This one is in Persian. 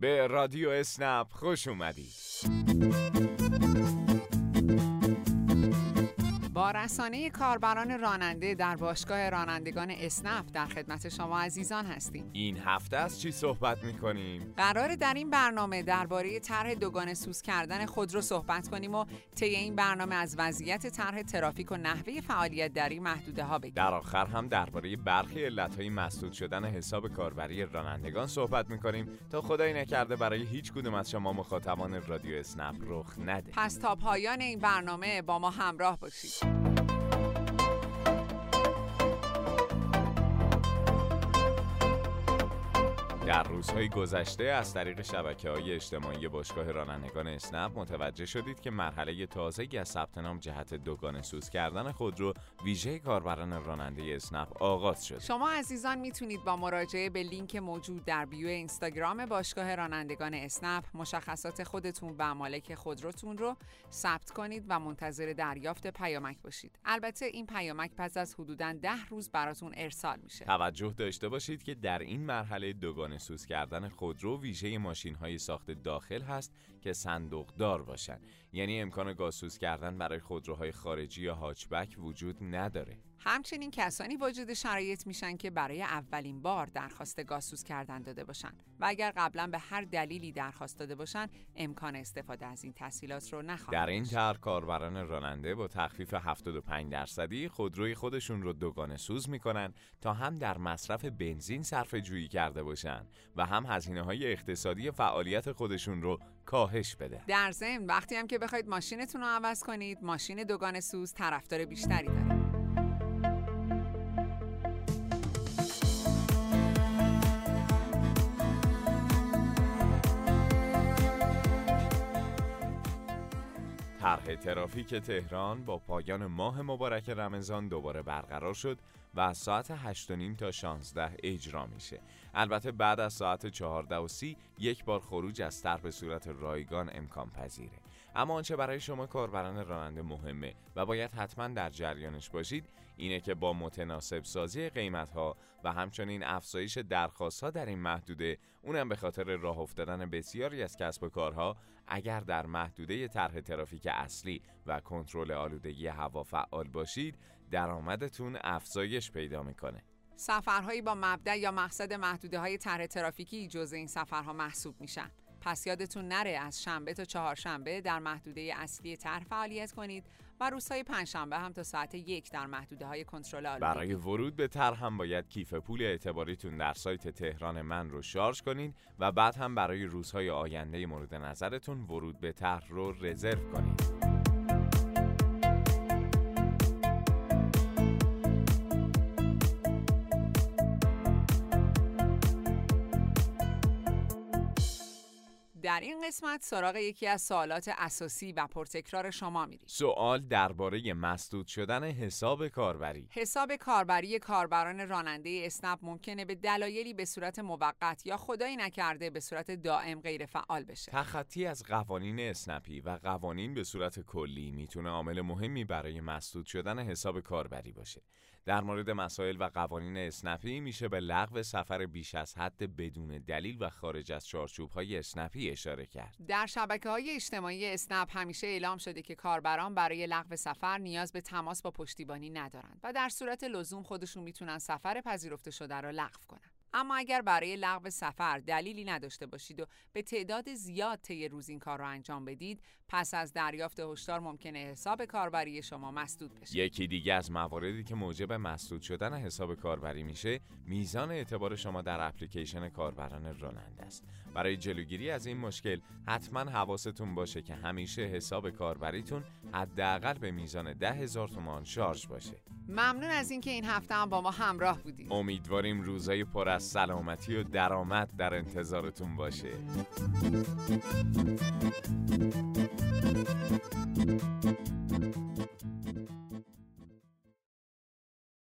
به رادیو اسنپ خوش اومدید. با رسانه کاربران راننده در باشگاه رانندگان اسنپ در خدمت شما عزیزان هستیم. این هفته از چی صحبت می‌کنیم؟ قرار در این برنامه درباره طرح دوگانه سوز کردن خودرو صحبت کنیم و طی این برنامه از وضعیت طرح ترافیک و نحوه فعالیت در این محدوده ها بگیم. در آخر هم درباره برخی علتهای مسدود شدن حساب کاربری رانندگان صحبت می‌کنیم تا خدای نکرده برای هیچ کدوم از شما مخاطبان رادیو اسنپ رخ نده. پس تا پایان این برنامه با ما همراه باشید. در روزهای گذشته از طریق شبکه های اجتماعی باشگاه رانندگان اسنپ متوجه شدید که مرحله تازه‌ای از ثبت نام جهت دوگانه سوز کردن خودرو ویژه کاربران راننده اسنپ آغاز شد. شما عزیزان می‌تونید با مراجعه به لینک موجود در بیو اینستاگرام باشگاه رانندگان اسنپ مشخصات خودتون و مالک خودروتون رو ثبت کنید و منتظر دریافت پیامک باشید. البته این پیامک پس از حدوداً ده روز براتون ارسال میشه. توجه داشته باشید که در این مرحله دوگانه سوز کردن خودرو ویژه ماشین های ساخت داخل هست که صندوق دار باشند یعنی امکان گازسوز کردن برای خودروهای خارجی یا هاچبک وجود نداره. همچنین کسانی واجد شرایط میشن که برای اولین بار درخواست گازسوز کردن داده باشن. و اگر قبلا به هر دلیلی درخواست داده باشن امکان استفاده از این تسهیلات رو نخواهند در این طرح کاربران راننده با تخفیف 75 درصدی خودروی خودشون رو دوگانه سوز می‌کنن تا هم در مصرف بنزین صرف جویی کرده باشن و هم هزینه های اقتصادی فعالیت خودشون رو کاهش بده. در ضمن وقتی هم که بخواید ماشینتون رو عوض کنید ماشین دوگانه سوز طرفدار بیشتری داره. طرح ترافیک تهران با پایان ماه مبارک رمضان دوباره برقرار شد و از ساعت 8 تا 16 اجرا میشه. البته بعد از ساعت 14 و 30 یک بار خروج از طرح به صورت رایگان امکان پذیره. اما آنچه برای شما کاربران راننده مهمه و باید حتما در جریانش باشید اینه که با متناسب سازی قیمت ها و همچنین افزایش درخواست ها در این محدوده اونم به خاطر راه افتادن بسیاری از کسب و کارها اگر در محدوده طرح ترافیک اصلی و کنترل آلودگی هوا فعال باشید درآمدتون افزایش پیدا می‌کنه. سفرهایی با مبدع یا مقصد محدوده های طرح ترافیکی جزء این سفرها محسوب میشن. پس یادتون نره از شنبه تا چهارشنبه در محدوده اصلی طرح فعالیت کنید و روزهای پنجشنبه هم تا ساعت یک در محدوده های کنترل آلودگی. برای ورود به طرح هم باید کیف پول اعتباریتون در سایت تهران من رو شارژ کنید و بعد هم برای روزهای آینده مورد نظرتون ورود به طرح رو رزرو کنید در این قسمت سراغ یکی از سوالات اساسی و پرتکرار شما میریم. سوال درباره مسدود شدن حساب کاربری. حساب کاربری کاربران راننده اسنپ ممکنه به دلایلی به صورت موقت یا خدایی نکرده به صورت دائم غیر فعال بشه. تخطی از قوانین اسنپی و قوانین به صورت کلی می‌تونه عامل مهمی برای مسدود شدن حساب کاربری باشه. در مورد مسائل و قوانین اسنپی میشه به لغو سفر بیش از حد بدون دلیل و خارج از چارچوب های اسنپی اشاره کرد. در شبکه های اجتماعی اسنپ همیشه اعلام شده که کاربران برای لغو سفر نیاز به تماس با پشتیبانی ندارند و در صورت لزوم خودشون می‌تونن سفر پذیرفته شده را لغو کنند. اما اگر برای لغو سفر دلیلی نداشته باشید و به تعداد زیاد طی روز این کار را انجام بدید پس از دریافت هشدار ممکنه حساب کاربری شما مسدود بشه. یکی دیگه از مواردی که موجب مسدود شدن حساب کاربری میشه میزان اعتبار شما در اپلیکیشن کاربران راننده است. برای جلوگیری از این مشکل حتما حواستون باشه که همیشه حساب کاربریتون حداقل به میزان ده هزار تومان شارژ باشه. ممنون از اینکه این هفته هم با ما همراه بودید. امیدواریم روزای پر از سلامتی و درآمد در انتظارتون باشه.